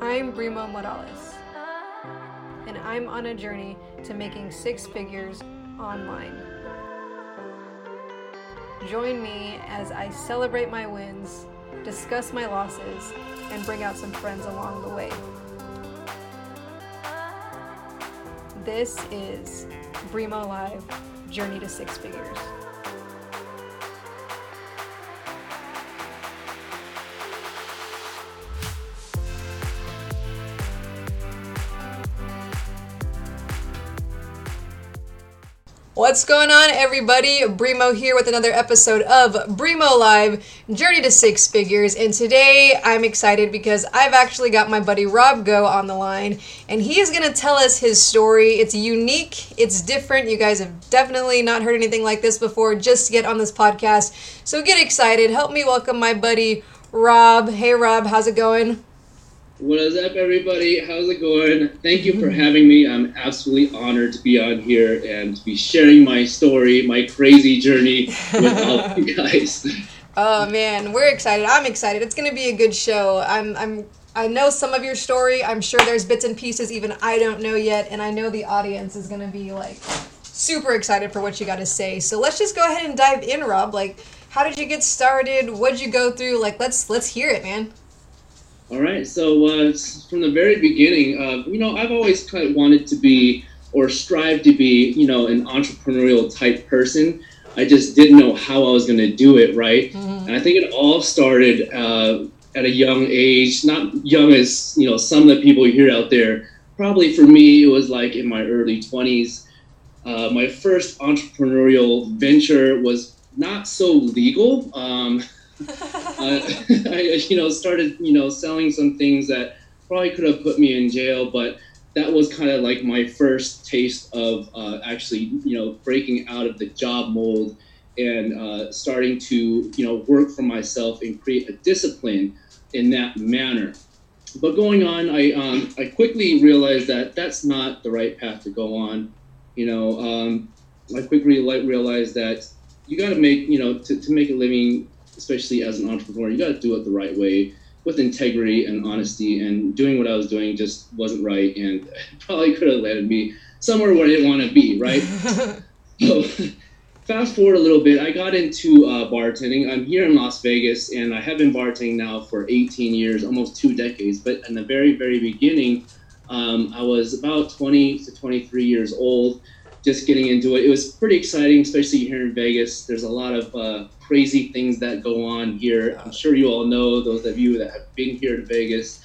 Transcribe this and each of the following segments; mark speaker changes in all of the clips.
Speaker 1: I'm Brimo Morales, and I'm on a journey to making six figures online. Join me as I celebrate my wins, discuss my losses, and bring out some friends along the way. This is Brimo Live Journey to Six Figures. What's going on, everybody? Brimo here with another episode of Brimo Live Journey to Six Figures. And today I'm excited because I've actually got my buddy Rob Go on the line, and he is going to tell us his story. It's unique, it's different. You guys have definitely not heard anything like this before just yet on this podcast. So get excited. Help me welcome my buddy Rob. Hey, Rob, how's it going?
Speaker 2: What is up, everybody? How's it going? Thank you for having me. I'm absolutely honored to be on here and to be sharing my story, my crazy journey with all of you guys.
Speaker 1: Oh man, we're excited. I'm excited. It's gonna be a good show. I'm I'm I know some of your story. I'm sure there's bits and pieces even I don't know yet, and I know the audience is gonna be like super excited for what you got to say. So let's just go ahead and dive in, Rob. Like, how did you get started? What'd you go through? Like, let's let's hear it, man.
Speaker 2: All right. So uh, from the very beginning, uh, you know, I've always kind of wanted to be or strive to be, you know, an entrepreneurial type person. I just didn't know how I was going to do it, right? Mm-hmm. And I think it all started uh, at a young age, not young as you know some of the people you hear out there. Probably for me, it was like in my early twenties. Uh, my first entrepreneurial venture was not so legal. Um, uh, I, you know, started, you know, selling some things that probably could have put me in jail, but that was kind of like my first taste of uh, actually, you know, breaking out of the job mold and uh, starting to, you know, work for myself and create a discipline in that manner. But going on, I um, I quickly realized that that's not the right path to go on. You know, um, I quickly realized that you got to make, you know, to, to make a living especially as an entrepreneur, you got to do it the right way with integrity and honesty. And doing what I was doing just wasn't right, and probably could have landed me somewhere where I didn't want to be. Right. so, fast forward a little bit, I got into uh, bartending. I'm here in Las Vegas, and I have been bartending now for 18 years, almost two decades. But in the very, very beginning, um, I was about 20 to 23 years old just getting into it. It was pretty exciting, especially here in Vegas. There's a lot of uh, crazy things that go on here. I'm sure you all know those of you that have been here to Vegas.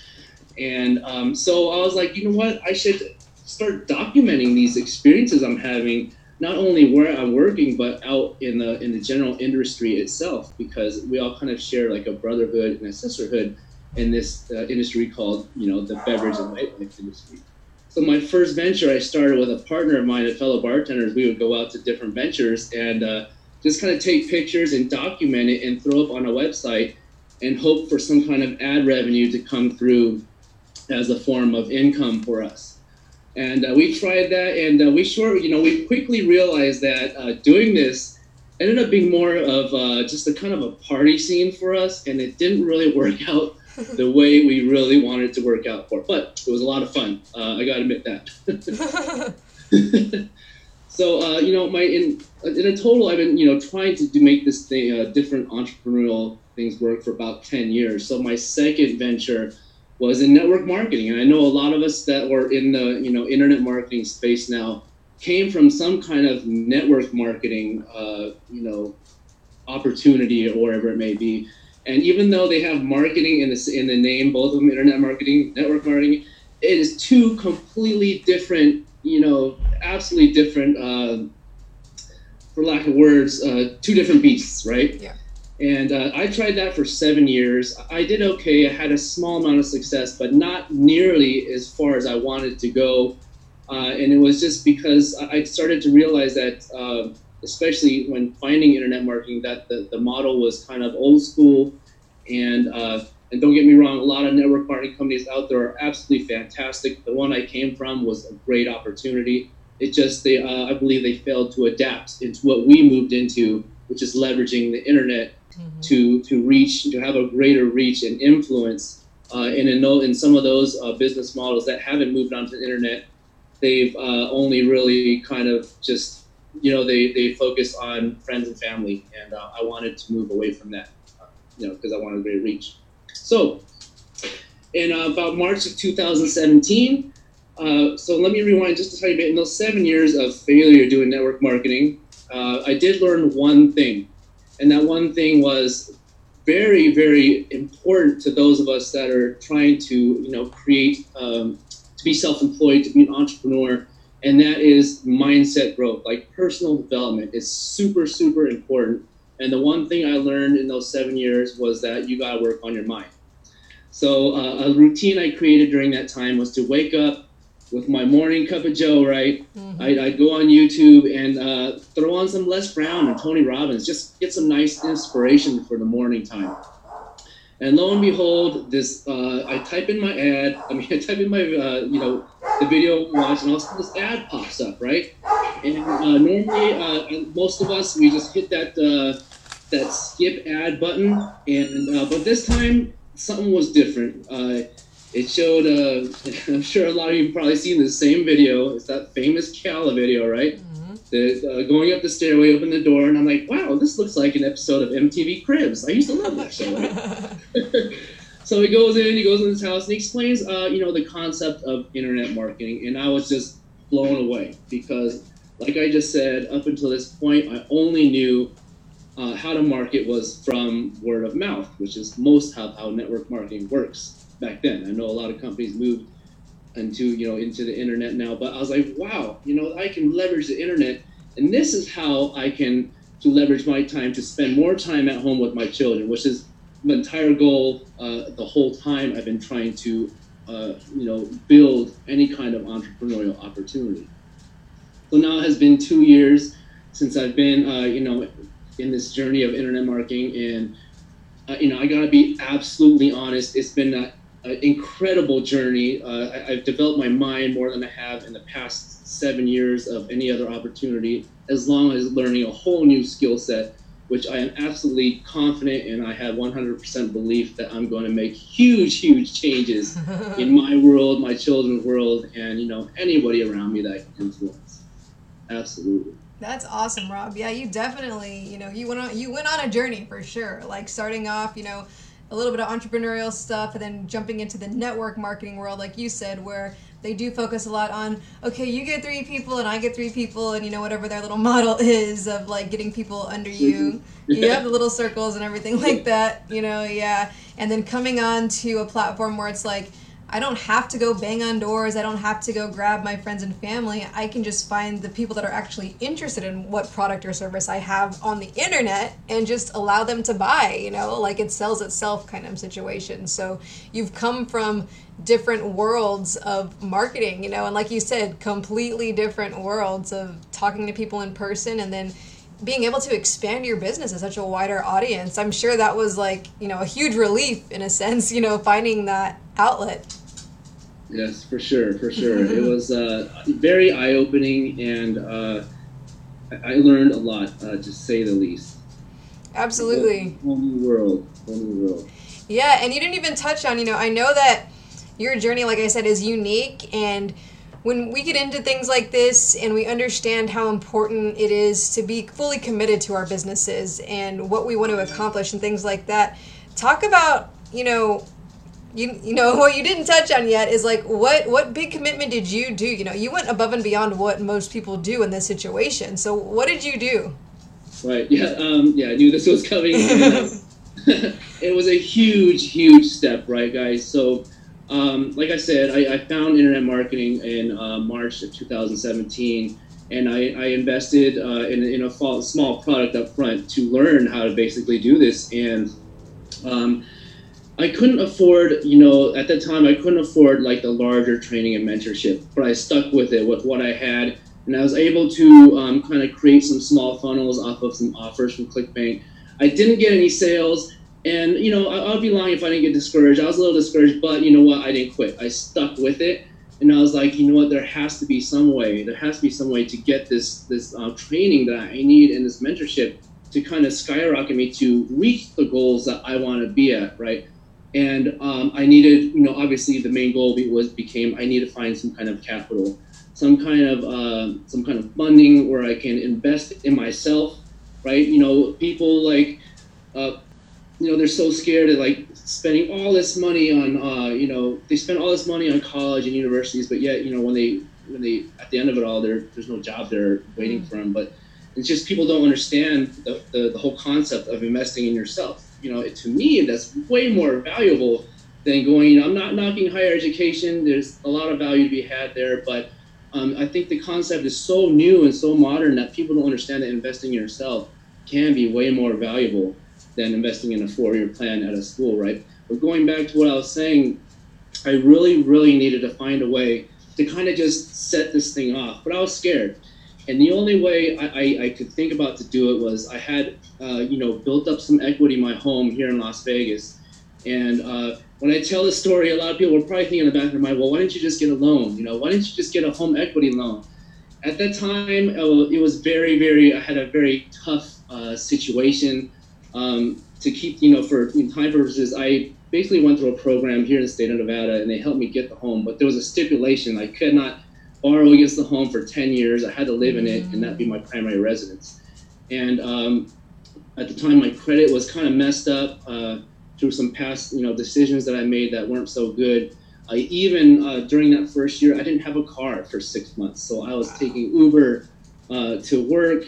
Speaker 2: And um, so I was like, you know what? I should start documenting these experiences I'm having, not only where I'm working, but out in the in the general industry itself, because we all kind of share like a brotherhood and a sisterhood in this uh, industry called, you know, the beverage and nightlife industry. So my first venture, I started with a partner of mine, a fellow bartenders. We would go out to different ventures and uh, just kind of take pictures and document it and throw up on a website and hope for some kind of ad revenue to come through as a form of income for us. And uh, we tried that, and uh, we sure, you know, we quickly realized that uh, doing this ended up being more of uh, just a kind of a party scene for us, and it didn't really work out the way we really wanted it to work out for. But it was a lot of fun. Uh, I got to admit that. so uh, you know, my in in a total, I've been you know trying to do, make this thing uh, different entrepreneurial things work for about ten years. So my second venture was in network marketing, and I know a lot of us that were in the you know internet marketing space now came from some kind of network marketing, uh, you know, opportunity or whatever it may be. And even though they have marketing in the, in the name, both of them internet marketing, network marketing, it is two completely different, you know, absolutely different, uh, for lack of words, uh, two different beasts, right?
Speaker 1: Yeah.
Speaker 2: And uh, I tried that for seven years. I did okay. I had a small amount of success, but not nearly as far as I wanted to go. Uh, and it was just because I started to realize that uh, especially when finding internet marketing, that the, the model was kind of old school. And uh, and don't get me wrong, a lot of network marketing companies out there are absolutely fantastic. The one I came from was a great opportunity. It just they uh, I believe they failed to adapt into what we moved into, which is leveraging the internet mm-hmm. to to reach to have a greater reach and influence Uh, and in, in some of those uh, business models that haven't moved onto the internet, they've uh, only really kind of just, you know, they, they focus on friends and family. And uh, I wanted to move away from that, uh, you know, because I wanted a great reach. So in uh, about March of 2017, so let me rewind just to tell you a tiny bit. In those seven years of failure doing network marketing, I did learn one thing. And that one thing was very, very important to those of us that are trying to, you know, create, um, to be self-employed, to be an entrepreneur, and that is mindset growth. Like personal development is super, super important. And the one thing I learned in those seven years was that you got to work on your mind. So uh, a routine I created during that time was to wake up, with my morning cup of Joe, right? Mm-hmm. I'd, I'd, go on YouTube and uh, throw on some Les Brown and Tony Robbins, just get some nice inspiration for the morning time. And lo and behold, this uh, I type in my ad. I mean, I type in my uh, you know the video watch, and also this ad pops up, right? And uh, normally, uh, most of us we just hit that uh, that skip ad button, and but this time something was different it showed, uh, I'm sure a lot of you have probably seen the same video. It's that famous Cala video, right? Mm-hmm. The, uh, going up the stairway, open the door, and I'm like, wow, this looks like an episode of MTV Cribs. I used to love that show. So he goes in, he goes in his house, and he explains, uh, you know, the concept of internet marketing, and I was just blown away because, like I just said, up until this point, I only knew uh, how to market was from word of mouth, which is most how, how network marketing works back then. I know a lot of companies moved into you know into the internet now, but I was like, wow, you know, I can leverage the internet, and this is how I can to leverage my time to spend more time at home with my children, which is my entire goal uh, the whole time I've been trying to uh, you know build any kind of entrepreneurial opportunity. So now it has been two years since I've been uh, you know in this journey of internet marketing and. Uh, you know, I gotta be absolutely honest. It's been incredible journey. Uh, I, have developed my mind more than I have in the past seven years of any other opportunity, as long as learning a whole new skill set, which I am absolutely confident and I have 100% belief that I'm going to make huge, huge changes in my world, my children's world, and you know anybody around me that I can influence. Absolutely.
Speaker 1: That's awesome, Rob. Yeah, you definitely, you know, you went on you went on a journey for sure. Like starting off, you know, a little bit of entrepreneurial stuff and then jumping into the network marketing world like you said where they do focus a lot on okay you get three people and i get three people and you know whatever their little model is of like getting people under you. You have the little circles and everything like that you know yeah. And then coming on to a platform where it's like I don't have to go bang on doors. I don't have to go grab my friends and family. I can just find the people that are actually interested in what product or service I have on the internet and just allow them to buy, you know, like it sells itself kind of situation. So you've come from different worlds of marketing, you know, and like you said, completely different worlds of talking to people in person and then being able to expand your business to such a wider audience. I'm sure that was like, you know, a huge relief in a sense, you know, finding that outlet.
Speaker 2: Yes, for sure, for sure. it was uh, very eye opening, and uh, I learned a lot, uh, to say the least.
Speaker 1: Absolutely.
Speaker 2: Whole, whole new world, whole new world.
Speaker 1: Yeah, and you didn't even touch on, you know, I know that your journey, like I said, is unique, and when we get into things like this and we understand how important it is to be fully committed to our businesses and what we want to accomplish and things like that, talk about, you know, you you know what you didn't touch on yet is like what what big commitment did you do? You know you went above and beyond what most people do in this situation. So what did you do?
Speaker 2: Right yeah um yeah i knew this was coming. It was a huge huge step right guys? So um, like i said I, I found internet marketing in uh, march of 2017 and I, I invested uh, in, in a small product up front to learn how to basically do this. And um, I couldn't afford, you know, at the time I couldn't afford like the larger training and mentorship, but I stuck with it with what I had, and I was able to um, kind of create some small funnels off of some offers from ClickBank. I didn't get any sales, and you know, I, I'd be lying if I didn't get discouraged. I was a little discouraged, but you know what? I didn't quit. I stuck with it, and I was like, you know what? There has to be some way. There has to be some way to get this this uh, training that I need and this mentorship to kind of skyrocket me to reach the goals that I want to be at, right? And um, I needed, you know, obviously the main goal was became I need to find some kind of capital, some kind of uh, some kind of funding where I can invest in myself, right? You know, people like, uh, you know, they're so scared of like spending all this money on, uh, you know, they spend all this money on college and universities, but yet, you know, when they when they at the end of it all, there there's no job there waiting mm-hmm. for them. But it's just people don't understand the, the, the whole concept of investing in yourself you know, to me, that's way more valuable than going, I'm not knocking higher education. There's a lot of value to be had there, but um, I think the concept is so new and so modern that people don't understand that investing in yourself can be way more valuable than investing in a four-year plan at a school, right? But going back to what I was saying, I really, really needed to find a way to kind of just set this thing off. But I was scared. And the only way I, I, I could think about to do it was I had, uh, you know, built up some equity in my home here in Las Vegas. And uh, when I tell this story, a lot of people are probably thinking in the back of their mind, well, why didn't you just get a loan? You know, why didn't you just get a home equity loan? At that time, uh, it was very, very, I had a very tough uh, situation. Um, to keep, you know, for time purposes, I basically went through a program here in the state of Nevada and they helped me get the home, but there was a stipulation I could not borrow against the home for 10 years. I had to live in it, and that be my primary residence. And um, at the time, my credit was kind of messed up uh, through some past, you know, decisions that I made that weren't so good. I even uh, during that first year, I didn't have a car for six months, so I was taking Uber uh, to work,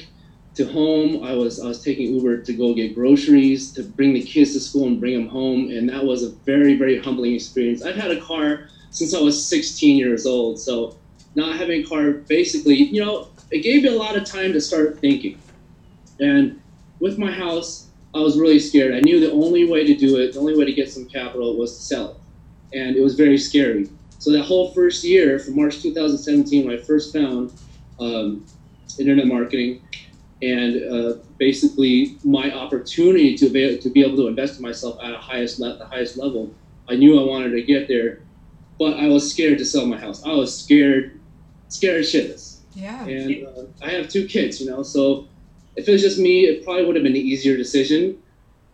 Speaker 2: to home. I was I was taking Uber to go get groceries, to bring the kids to school and bring them home, and that was a very very humbling experience. I've had a car since I was 16 years old, so not having a car basically, you know, it gave me a lot of time to start thinking. And with my house, I was really scared. I knew the only way to do it, the only way to get some capital was to sell it. And it was very scary. So that whole first year, from March 2017, when I first found um, internet marketing and uh, basically my opportunity to be, to be able to invest in myself at a highest le- the highest level, I knew I wanted to get there, but I was scared to sell my house. I was scared scared shitless.
Speaker 1: Yeah.
Speaker 2: And uh, I have two kids, you know, so if it was just me, it probably would have been an easier decision,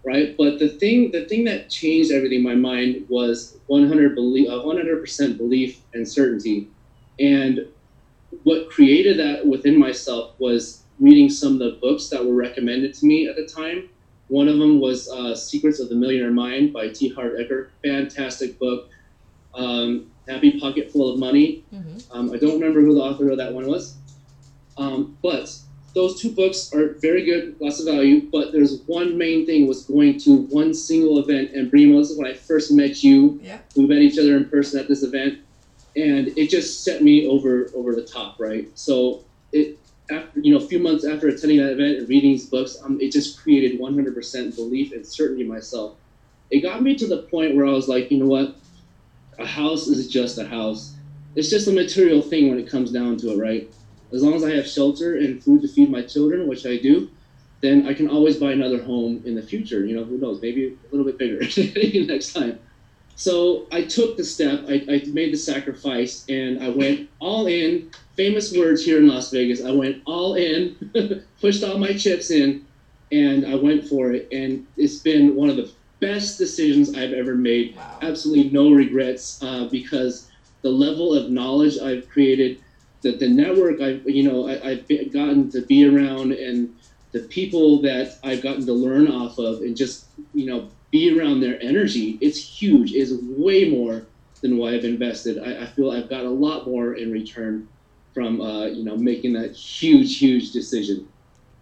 Speaker 2: right? But the thing, the thing that changed everything in my mind was 100 belief, uh, 100% belief and certainty. And what created that within myself was reading some of the books that were recommended to me at the time. One of them was uh, Secrets of the Millionaire Mind by T. Harv Eker. Fantastic book. Um, Happy Pocket Full of Money. Mm-hmm. Um, I don't remember who the author of that one was. Um, but those two books are very good, lots of value. But there's one main thing was going to one single event. And Brimo, this is when I first met you.
Speaker 1: Yeah.
Speaker 2: We met each other in person at this event, and it just set me over over the top, right? So it after you know a few months after attending that event and reading these books, um, it just created 100% belief and certainty in myself. It got me to the point where I was like, you know what? A house is just a house. It's just a material thing when it comes down to it, right? As long as I have shelter and food to feed my children, which I do, then I can always buy another home in the future. You know, who knows? Maybe a little bit bigger next time. So I took the step, I, I made the sacrifice, and I went all in. Famous words here in Las Vegas. I went all in, pushed all my chips in, and I went for it. And it's been one of the best decisions I've ever made. Wow. Absolutely no regrets uh, because the level of knowledge I've created, the, the network I've you know I, have gotten to be around, and the people that I've gotten to learn off of, and just you know be around their energy. It's huge. It's way more than what I've invested. I, I feel I've got a lot more in return from uh, you know making that huge, huge decision.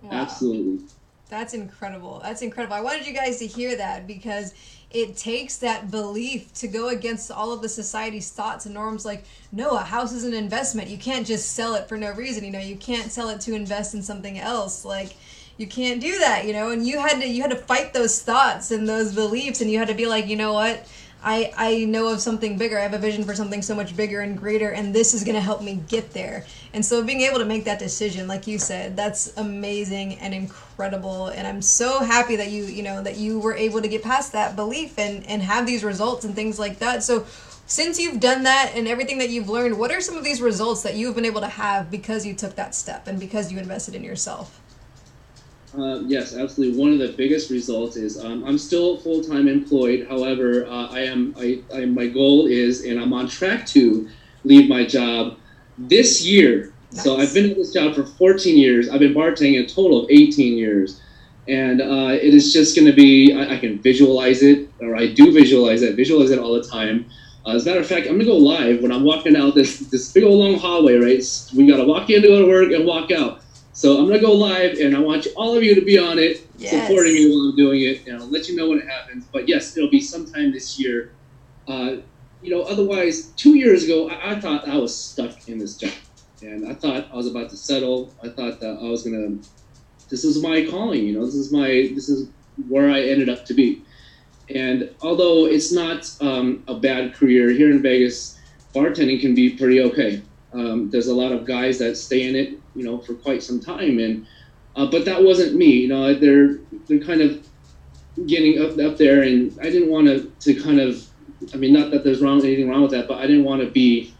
Speaker 2: Wow. Absolutely.
Speaker 1: That's incredible. That's incredible. I wanted you guys to hear that because it takes that belief to go against all of the society's thoughts and norms. Like no a house is an investment. You can't just sell it for no reason. You know you can't sell it to invest in something else. Like you can't do that you know? And you had to you had to fight those thoughts and those beliefs and you had to be like you know what I, I know of something bigger. I have a vision for something so much bigger and greater, and this is going to help me get there. And so, being able to make that decision, like you said, that's amazing and incredible. And I'm so happy that you, you know, that you were able to get past that belief and and have these results and things like that. So, since you've done that and everything that you've learned, what are some of these results that you've been able to have because you took that step and because you invested in yourself?
Speaker 2: Uh, yes, absolutely. One of the biggest results is um, I'm still full time employed. However, uh, I am I, I my goal is, and I'm on track to leave my job this year. Nice. So I've been at this job for 14 years. I've been bartending a total of 18 years, and uh, it is just going to be. I, I, can visualize it, or I do visualize it. Visualize it all the time. Uh, as a matter of fact, I'm gonna go live when I'm walking out this this big old long hallway. Right, we gotta walk in to go to work and walk out. So I'm gonna go live, and I want you, all of you to be on it, yes. supporting me while I'm doing it, and I'll let you know when it happens. But yes, it'll be sometime this year. Uh, you know, otherwise, two years ago, I, I, thought I was stuck in this job, and I thought I was about to settle. I thought that I was gonna. This is my calling, you know. This is my. This is where I ended up to be. And although it's not um, a bad career here in Vegas, bartending can be pretty okay. Um, there's a lot of guys that stay in it, you know, for quite some time, and uh, but that wasn't me. You know, they're they're kind of getting up up there, and I didn't want to to kind of, I mean, not that there's wrong anything wrong with that, but I didn't want to be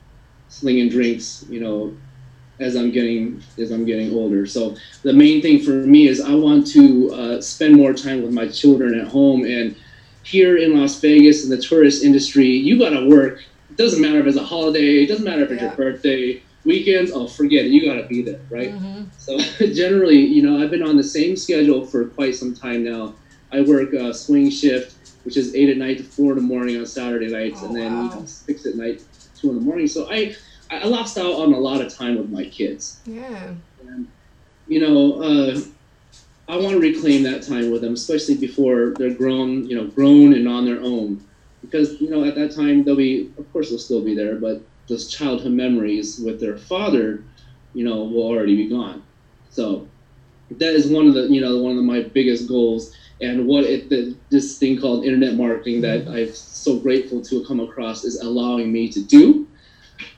Speaker 2: slinging drinks, you know, as I'm getting as I'm getting older. So the main thing for me is I want to uh, spend more time with my children at home. And here in Las Vegas in the tourist industry, you got to work it doesn't matter if it's a holiday. It doesn't matter if it's yeah. your birthday. Weekends, oh, forget it. You got to be there, right? Mm-hmm. So generally, you know, I've been on the same schedule for quite some time now. I work a swing shift, which is eight at night to four in the morning on Saturday nights, oh, and then wow. you know, six at night, two in the morning. So I, I lost out on a lot of time with my kids.
Speaker 1: Yeah.
Speaker 2: And, you know, uh, I want to reclaim that time with them, especially before they're grown, you know, grown and on their own because you know at that time they'll be of course they'll still be there but those childhood memories with their father you know will already be gone. So that is one of the you know one of my biggest goals and what it the, this thing called internet marketing that i'm so grateful to come across is allowing me to do.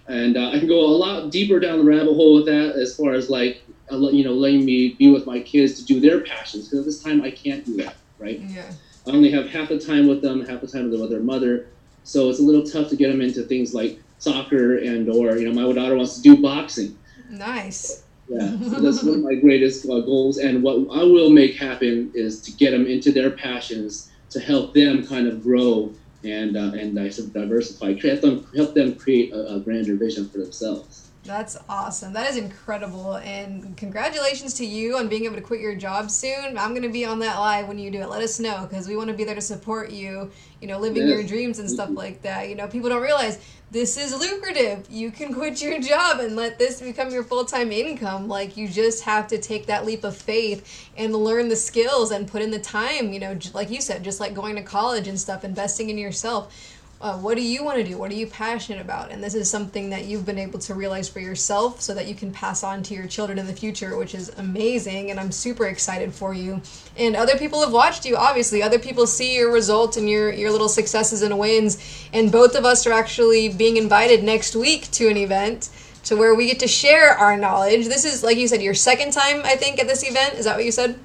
Speaker 2: And uh, i can go a lot deeper down the rabbit hole with that as far as like you know letting me be with my kids to do their passions because at this time i can't do that right?
Speaker 1: Yeah.
Speaker 2: I only have half the time with them, half the time with their mother. So it's a little tough to get them into things like soccer and or you know my daughter wants to do boxing.
Speaker 1: Nice.
Speaker 2: Yeah, so that's one of my greatest uh, goals. And what I will make happen is to get them into their passions to help them kind of grow and uh, and diversify, help them help them create a, a grander vision for themselves.
Speaker 1: That's awesome. That is incredible. And congratulations to you on being able to quit your job soon. I'm going to be on that live when you do it. Let us know because we want to be there to support you, you know, living yes. your dreams and stuff like that. You know, people don't realize this is lucrative. You can quit your job and let this become your full time income. Like, you just have to take that leap of faith and learn the skills and put in the time, you know, like you said, just like going to college and stuff, investing in yourself uh, what do you want to do? What are you passionate about? And this is something that you've been able to realize for yourself so that you can pass on to your children in the future, which is amazing. And I'm super excited for you. And other people have watched you, obviously. Other people see your results and your, your little successes and wins. And both of us are actually being invited next week to an event to where we get to share our knowledge. This is, like you said, your second time, I think, at this event. Is that what you said?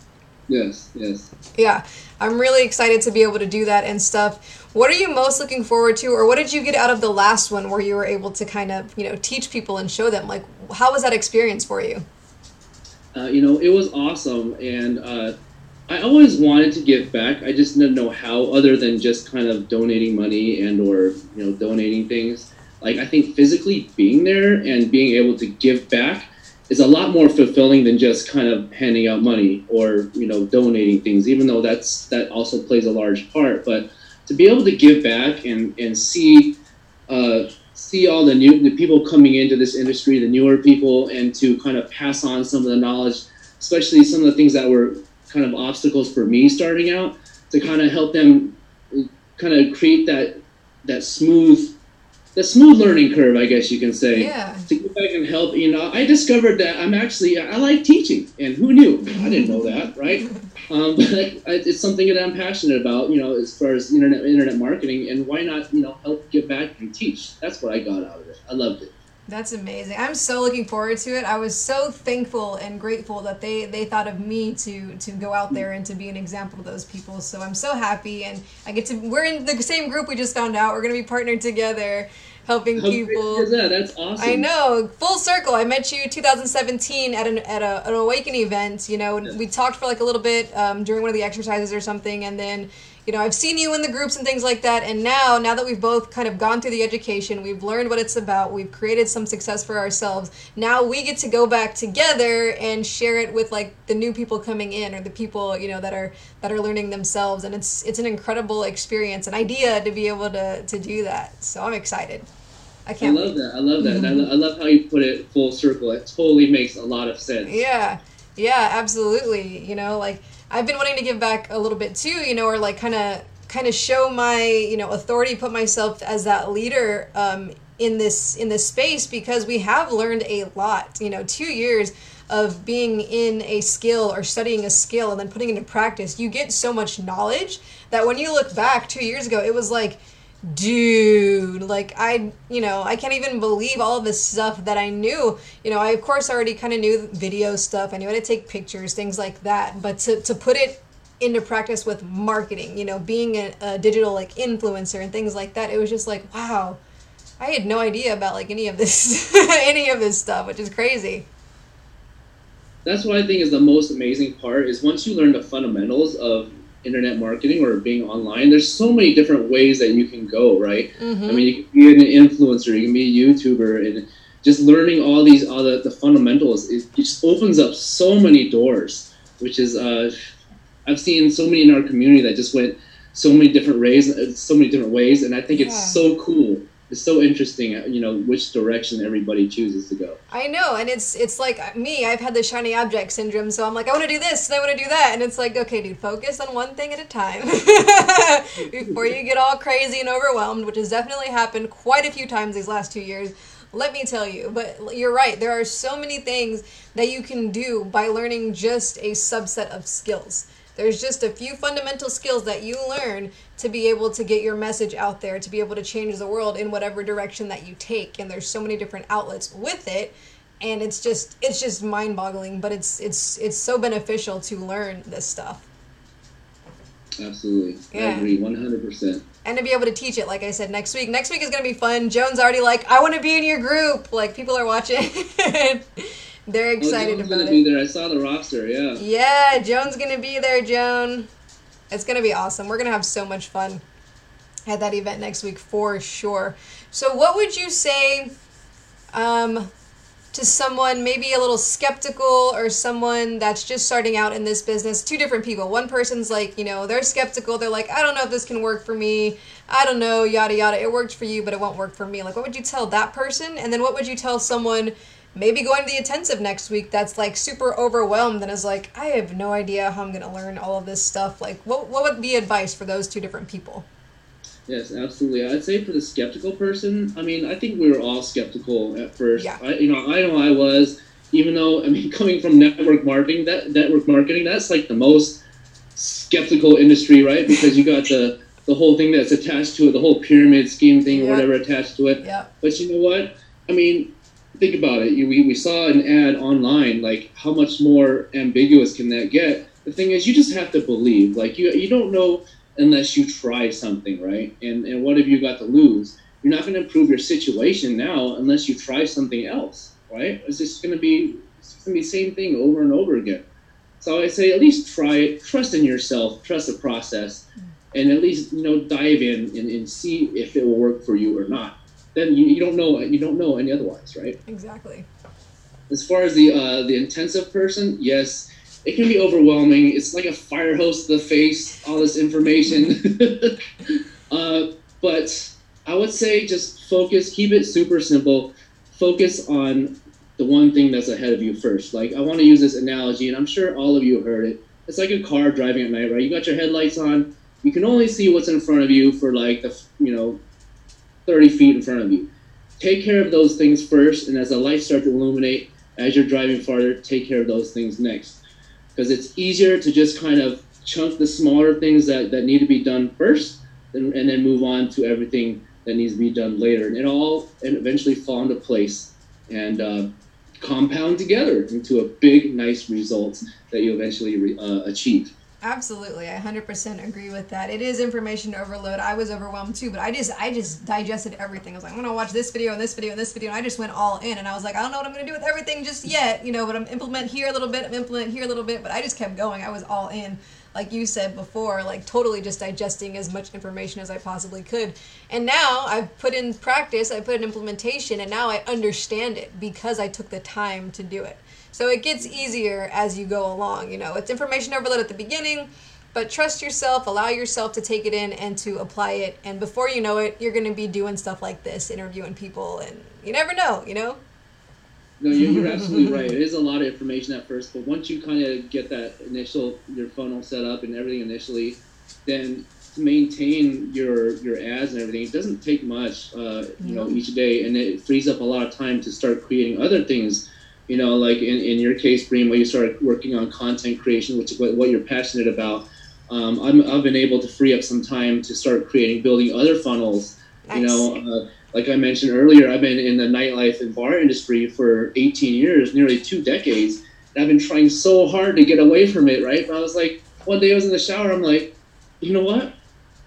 Speaker 2: Yes, yes.
Speaker 1: Yeah. I'm really excited to be able to do that and stuff. What are you most looking forward to, or what did you get out of the last one where you were able to kind of, you know, teach people and show them? Like, how was that experience for you?
Speaker 2: Uh, you know, it was awesome, and uh, I always wanted to give back. I just didn't know how, other than just kind of donating money and or you know donating things. Like I think physically being there and being able to give back is a lot more fulfilling than just kind of handing out money or you know donating things. Even though that's that also plays a large part, but to be able to give back and and see uh, see all the new the people coming into this industry, the newer people, and to kind of pass on some of the knowledge, especially some of the things that were kind of obstacles for me starting out, to kind of help them kind of create that that smooth the smooth learning curve, I guess you can say.
Speaker 1: Yeah.
Speaker 2: To get back and help, you know, I discovered that I'm actually I like teaching, and who knew? I didn't know that, right? Um, but it's something that I'm passionate about, you know, as far as internet internet marketing, and why not, you know, help get back and teach? That's what I got out of it. I loved it.
Speaker 1: That's amazing. I'm so looking forward to it. I was so thankful and grateful that they they thought of me to to go out there and to be an example to those people. So I'm so happy and I get to we're in the same group we just found out. We're going to be partnered together helping
Speaker 2: How
Speaker 1: people.
Speaker 2: that? That's awesome.
Speaker 1: I know, full circle. I met you 2017 at an at a, an awaken event. You know, we talked for like a little bit um, during one of the exercises or something, and then you know I've seen you in the groups and things like that. And now, now that we've both kind of gone through the education, we've learned what it's about. We've created some success for ourselves. Now we get to go back together and share it with like the new people coming in or the people you know that are that are learning themselves. And it's it's an incredible experience, an idea to be able to to do that. So I'm excited. I
Speaker 2: I
Speaker 1: can't
Speaker 2: love that. I love that. And I, lo- I love how you put it full circle. It totally makes a lot of sense.
Speaker 1: Yeah, yeah, absolutely. You know, like I've been wanting to give back a little bit too. You know, or like kind of kind of show my you know authority, put myself as that leader um, in this in this space because we have learned a lot. You know, two years of being in a skill or studying a skill and then putting it into practice, you get so much knowledge that when you look back two years ago, it was like dude like i you know i can't even believe all this stuff that i knew. You know i of course already kind of knew video stuff. I knew how to take pictures things like that. But to, to put it into practice with marketing you know being a, a digital like influencer and things like that it was just like wow. I had no idea about like any of this any of this stuff which is crazy.
Speaker 2: That's what I think is the most amazing part is once you learn the fundamentals of internet marketing or being online, there's so many different ways that you can go, right?
Speaker 1: mm-hmm.
Speaker 2: I mean, you can be an influencer, you can be a YouTuber, and just learning all these other the fundamentals, it, it just opens up so many doors. Which is, uh, I've seen so many in our community that just went so many different ways, uh, so many different ways, and I think
Speaker 1: Yeah.
Speaker 2: it's so cool. It's so interesting, uh, you know, which direction everybody chooses to go.
Speaker 1: I know, and it's it's like me. I've had the shiny object syndrome, so I'm like, I want to do this, and I want to do that, and it's like, okay, dude, focus on one thing at a time before you get all crazy and overwhelmed, which has definitely happened quite a few times these last two years. Let me tell you, but you're right. There are so many things that you can do by learning just a subset of skills. There's just a few fundamental skills that you learn to be able to get your message out there, to be able to change the world in whatever direction that you take. And there's so many different outlets with it, and it's just it's just mind-boggling, but it's it's it's so beneficial to learn this stuff
Speaker 2: Absolutely, I
Speaker 1: Yeah.
Speaker 2: agree, one hundred percent.
Speaker 1: and to be able to teach it. Like I said, next week. Next week is gonna be fun. Joan's already like, I want to be in your group. Like people are watching. They're excited
Speaker 2: oh, Joan's
Speaker 1: about
Speaker 2: gonna
Speaker 1: it.
Speaker 2: be there. I saw the roster. Yeah.
Speaker 1: Yeah, Joan's gonna be there, Joan. It's gonna be awesome. We're gonna have so much fun at that event next week for sure. So, what would you say um, to someone maybe a little skeptical or someone that's just starting out in this business? Two different people. One person's like, you know, they're skeptical. They're like, I don't know if this can work for me. I don't know, yada yada. It worked for you, but it won't work for me. Like, what would you tell that person? And then what would you tell someone? Maybe going to the intensive next week that's like super overwhelmed and is like i have no idea how i'm going to learn all of this stuff like what, what would be advice for those two different people
Speaker 2: Yes, absolutely. I'd say for the skeptical person, I mean, I think we were all skeptical at first.
Speaker 1: Yeah.
Speaker 2: I, you know, I know I was, even though I mean, coming from network marketing, that network marketing, that's like the most skeptical industry, right? Because you got the the whole thing that's attached to it, the whole pyramid scheme thing,
Speaker 1: Yeah.
Speaker 2: or whatever attached to it.
Speaker 1: yep
Speaker 2: But you know what? I mean, think about it. We, we saw an ad online. Like, how much more ambiguous can that get? The thing is, you just have to believe. Like, you you don't know unless you try something, right? And and what have you got to lose? You're not going to improve your situation now unless you try something else, right? It's just going to be it's going to be the same thing over and over again. So I say at least try it. Trust in yourself. Trust the process, and at least you know dive in and, and see if it will work for you or not then you, you don't know you don't know any otherwise, right?
Speaker 1: exactly
Speaker 2: As far as the uh, the intensive person, yes, it can be overwhelming. It's like a fire hose to the face, all this information. uh, but I would say just focus, keep it super simple. Focus on the one thing that's ahead of you first. Like I want to use this analogy, and I'm sure all of you heard it. It's like a car driving at night, right? You got your headlights on. You can only see what's in front of you for like the you know 30 feet in front of you. Take care of those things first, and as the lights start to illuminate, as you're driving farther, take care of those things next. Because it's easier to just kind of chunk the smaller things that, that need to be done first, and, and then move on to everything that needs to be done later. And it all and eventually fall into place and uh, compound together into a big, nice result that you eventually uh, achieve.
Speaker 1: Absolutely, I 100% agree with that. It is information overload. I was overwhelmed too, but I just I just digested everything. I was like, I'm gonna watch this video and this video and this video, and I just went all in. And I was like, I don't know what I'm gonna do with everything just yet, you know. But I'm implement here a little bit, I'm implement here a little bit, but I just kept going. I was all in, like you said before, like totally just digesting as much information as I possibly could. And now I've put in practice, I put in implementation, and now I understand it because I took the time to do it. So it gets easier as you go along. You know, it's information overload at the beginning, but trust yourself, allow yourself to take it in and to apply it. And before you know it, you're going to be doing stuff like this, interviewing people, and you never know, you know?
Speaker 2: No, you're, you're absolutely right. It is a lot of information at first, but once you kind of get that initial your funnel set up and everything initially, then to maintain your your ads and everything, it doesn't take much, uh, you know, each day, and it frees up a lot of time to start creating other things you know, like in, in your case, Bream, where you started working on content creation, which is what, what you're passionate about, um, I'm, I've been able to free up some time to start creating, building other funnels. Nice. You know, uh, like I mentioned earlier, I've been in the nightlife and bar industry for 18 years, nearly two decades. And I've been trying so hard to get away from it, right? But I was like, one day I was in the shower, I'm like, you know what?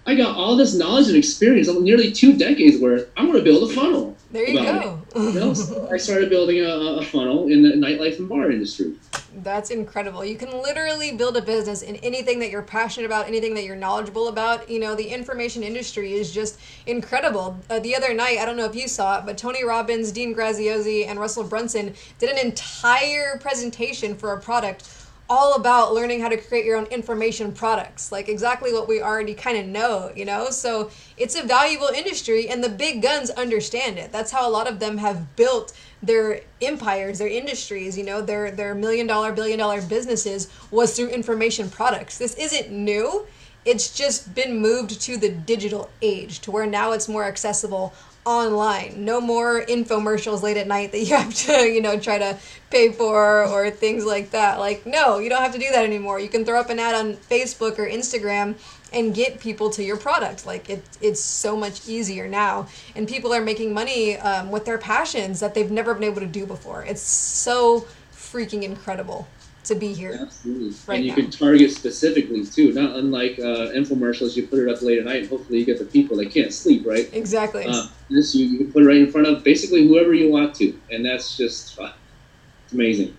Speaker 2: I got all this knowledge and experience, of nearly two decades worth. I'm going to build a funnel.
Speaker 1: There you go.
Speaker 2: you know, so I started building a, a, funnel in the nightlife and bar industry.
Speaker 1: That's incredible. You can literally build a business in anything that you're passionate about, anything that you're knowledgeable about. You know, the information industry is just incredible. Uh, the other night, I don't know if you saw it, but Tony Robbins, Dean Graziosi, and Russell Brunson did an entire presentation for a product all about learning how to create your own information products like exactly what we already kind of know you know? So it's a valuable industry and the big guns understand it. That's how a lot of them have built their empires their industries you know? Their their million dollar billion dollar businesses was through information products. This isn't new. It's just been moved to the digital age to where now it's more accessible online. No more infomercials late at night that you have to, you know, try to pay for or things like that. Like, no, you don't have to do that anymore. You can throw up an ad on Facebook or Instagram and get people to your product. Like, it, it's so much easier now. And people are making money um, with their passions that they've never been able to do before. It's so freaking incredible to be here.
Speaker 2: Absolutely. Right and you now. can target specifically too, not unlike uh, infomercials. You put it up late at night, and hopefully you get the people that can't sleep, right?
Speaker 1: Exactly. Uh,
Speaker 2: this you, you can put it right in front of basically whoever you want to, and that's just uh, amazing.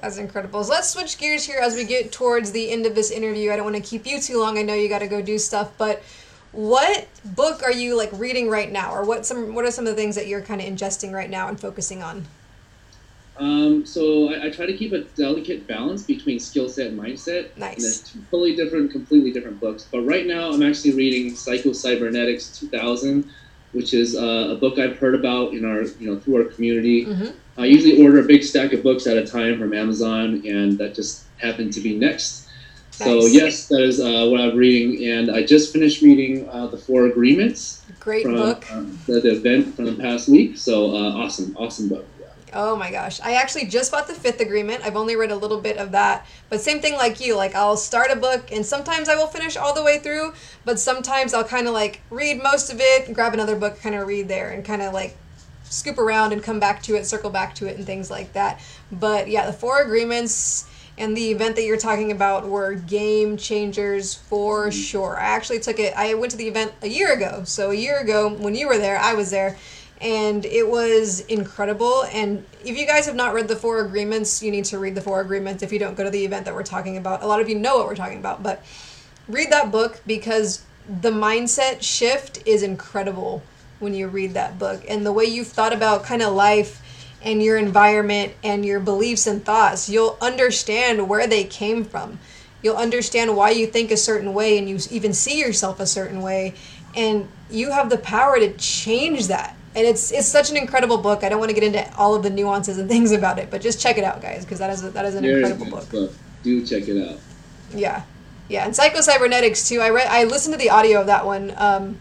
Speaker 1: That's incredible. So let's switch gears here as we get towards the end of this interview. I don't want to keep you too long. I know you got to go do stuff, but what book are you like reading right now, or what some what are some of the things that you're kind of ingesting right now and focusing on?
Speaker 2: Um, so I, I, try to keep a delicate balance between skill set and mindset.
Speaker 1: Nice.
Speaker 2: And there's two totally different, completely different books. But right now, I'm actually reading Psycho Cybernetics 2000, which is uh, a book I've heard about in our, you know, through our community. Mm-hmm. I usually order a big stack of books at a time from Amazon, and that just happened to be next. Nice. So yes, that is uh, what I'm reading, and I just finished reading uh, the Four Agreements.
Speaker 1: Great from, book.
Speaker 2: Uh, the, the, event from the past week. So uh, awesome, awesome book.
Speaker 1: Oh my gosh. I actually just bought the fifth agreement. I've only read a little bit of that. But same thing like you. Like I'll start a book and sometimes I will finish all the way through, but sometimes I'll kind of like read most of it, grab another book, kind of read there and kind of like scoop around and come back to it, circle back to it and things like that. But yeah, the four agreements and the event that you're talking about were game changers for mm-hmm. sure. I actually took it I went to the event a year ago. So a year ago when you were there, I was there and it was incredible. And if you guys have not read the Four Agreements, you need to read the Four Agreements if you don't go to the event that we're talking about. A lot of you know what we're talking about, but read that book because the mindset shift is incredible when you read that book. And the way you've thought about kind of life and your environment and your beliefs and thoughts, you'll understand where they came from. You'll understand why you think a certain way and you even see yourself a certain way. And you have the power to change that and it's it's such an incredible book. I don't want to get into all of the nuances and things about it, but just check it out, guys, because that is a, that is an incredible book. book.
Speaker 2: Do check it out.
Speaker 1: Yeah, yeah, and Psycho Cybernetics too. I read, I listened to the audio of that one, um,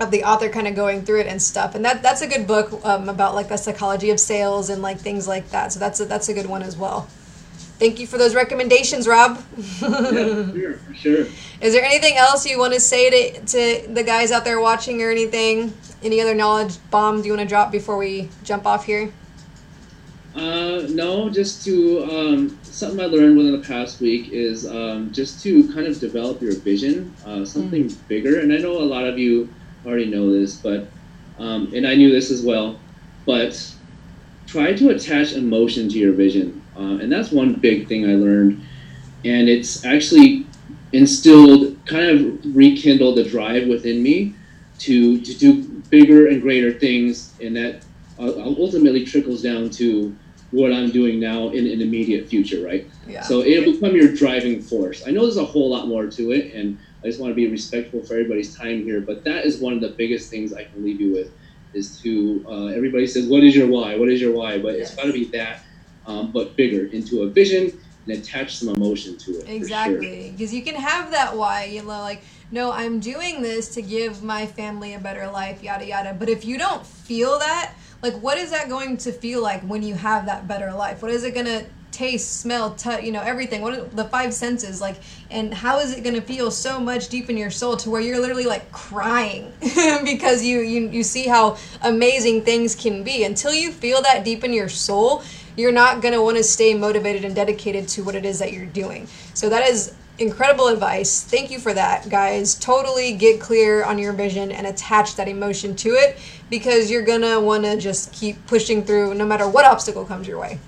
Speaker 1: of the author kind of going through it and stuff, and that that's a good book um, about like the psychology of sales and like things like that. So that's a, that's a good one as well. Thank you for those recommendations, Rob.
Speaker 2: yeah, sure, sure.
Speaker 1: Is there anything else you want to say to, to the guys out there watching or anything? Any other knowledge bombs you want to drop before we jump off here?
Speaker 2: Uh, no, just to um, something I learned within the past week is um, just to kind of develop your vision, uh, something mm. bigger. And I know a lot of you already know this, but um, and I knew this as well. But try to attach emotion to your vision, uh, and that's one big thing I learned. And it's actually instilled, kind of rekindled the drive within me to to do bigger and greater things, and that uh, ultimately trickles down to what I'm doing now in an immediate future, right? Yeah. So it'll become your driving force. I know there's a whole lot more to it, and I just want to be respectful for everybody's time here, but that is one of the biggest things I can leave you with is to uh, everybody says, "What is your why? What is your why?" But yes. it's got to be that, um, but bigger into a vision and attach some emotion to it.
Speaker 1: Exactly, because sure. you can have that why. You know, like no, I'm doing this to give my family a better life, yada yada. But if you don't feel that, like what is that going to feel like when you have that better life what is it going to taste smell touch you know everything what are the five senses like and how is it going to feel so much deep in your soul to where you're literally like crying because you, you you see how amazing things can be until you feel that deep in your soul you're not going to want to stay motivated and dedicated to what it is that you're doing so that is incredible advice. Thank you for that, guys. Totally get clear on your vision and attach that emotion to it because you're going to want to just keep pushing through no matter what obstacle comes your way.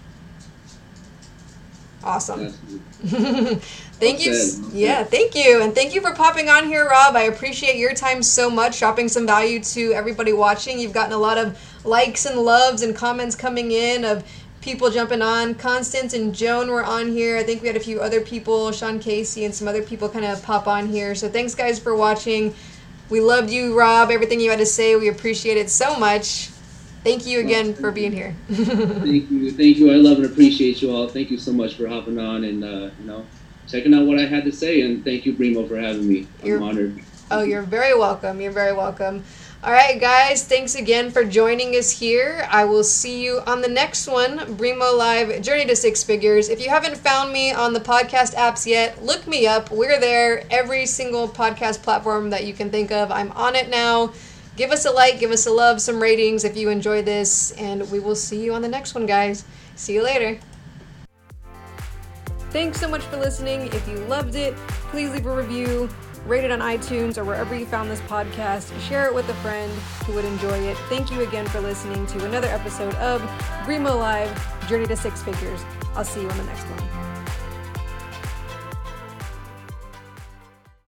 Speaker 1: Awesome. thank you. Yeah, thank you. And thank you for popping on here, Rob. I appreciate your time so much, dropping some value to everybody watching. You've gotten a lot of likes and loves and comments coming in of people jumping on. Constance and Joan were on here. I think we had a few other people, Sean Casey and some other people kind of pop on here. So thanks guys for watching. We loved you, Rob. Everything you had to say, we appreciate it so much. Thank you again for being here.
Speaker 2: thank you, thank you. I love and appreciate you all. Thank you so much for hopping on and uh, you know checking out what I had to say. And thank you, Brimo, for having me. I'm you're, honored.
Speaker 1: Oh, you're very welcome. You're very welcome. All right, guys, thanks again for joining us here. I will see you on the next one, Brimo Live Journey to Six Figures. If you haven't found me on the podcast apps yet, look me up. We're there every single podcast platform that you can think of. I'm on it now. Give us a like, give us a love, some ratings if you enjoy this, and we will see you on the next one, guys. See you later. Thanks so much for listening. If you loved it, please leave a review rate it on iTunes or wherever you found this podcast. Share it with a friend who would enjoy it. Thank you again for listening to another episode of Brimo Live Journey to Six Figures. I'll see you on the next one.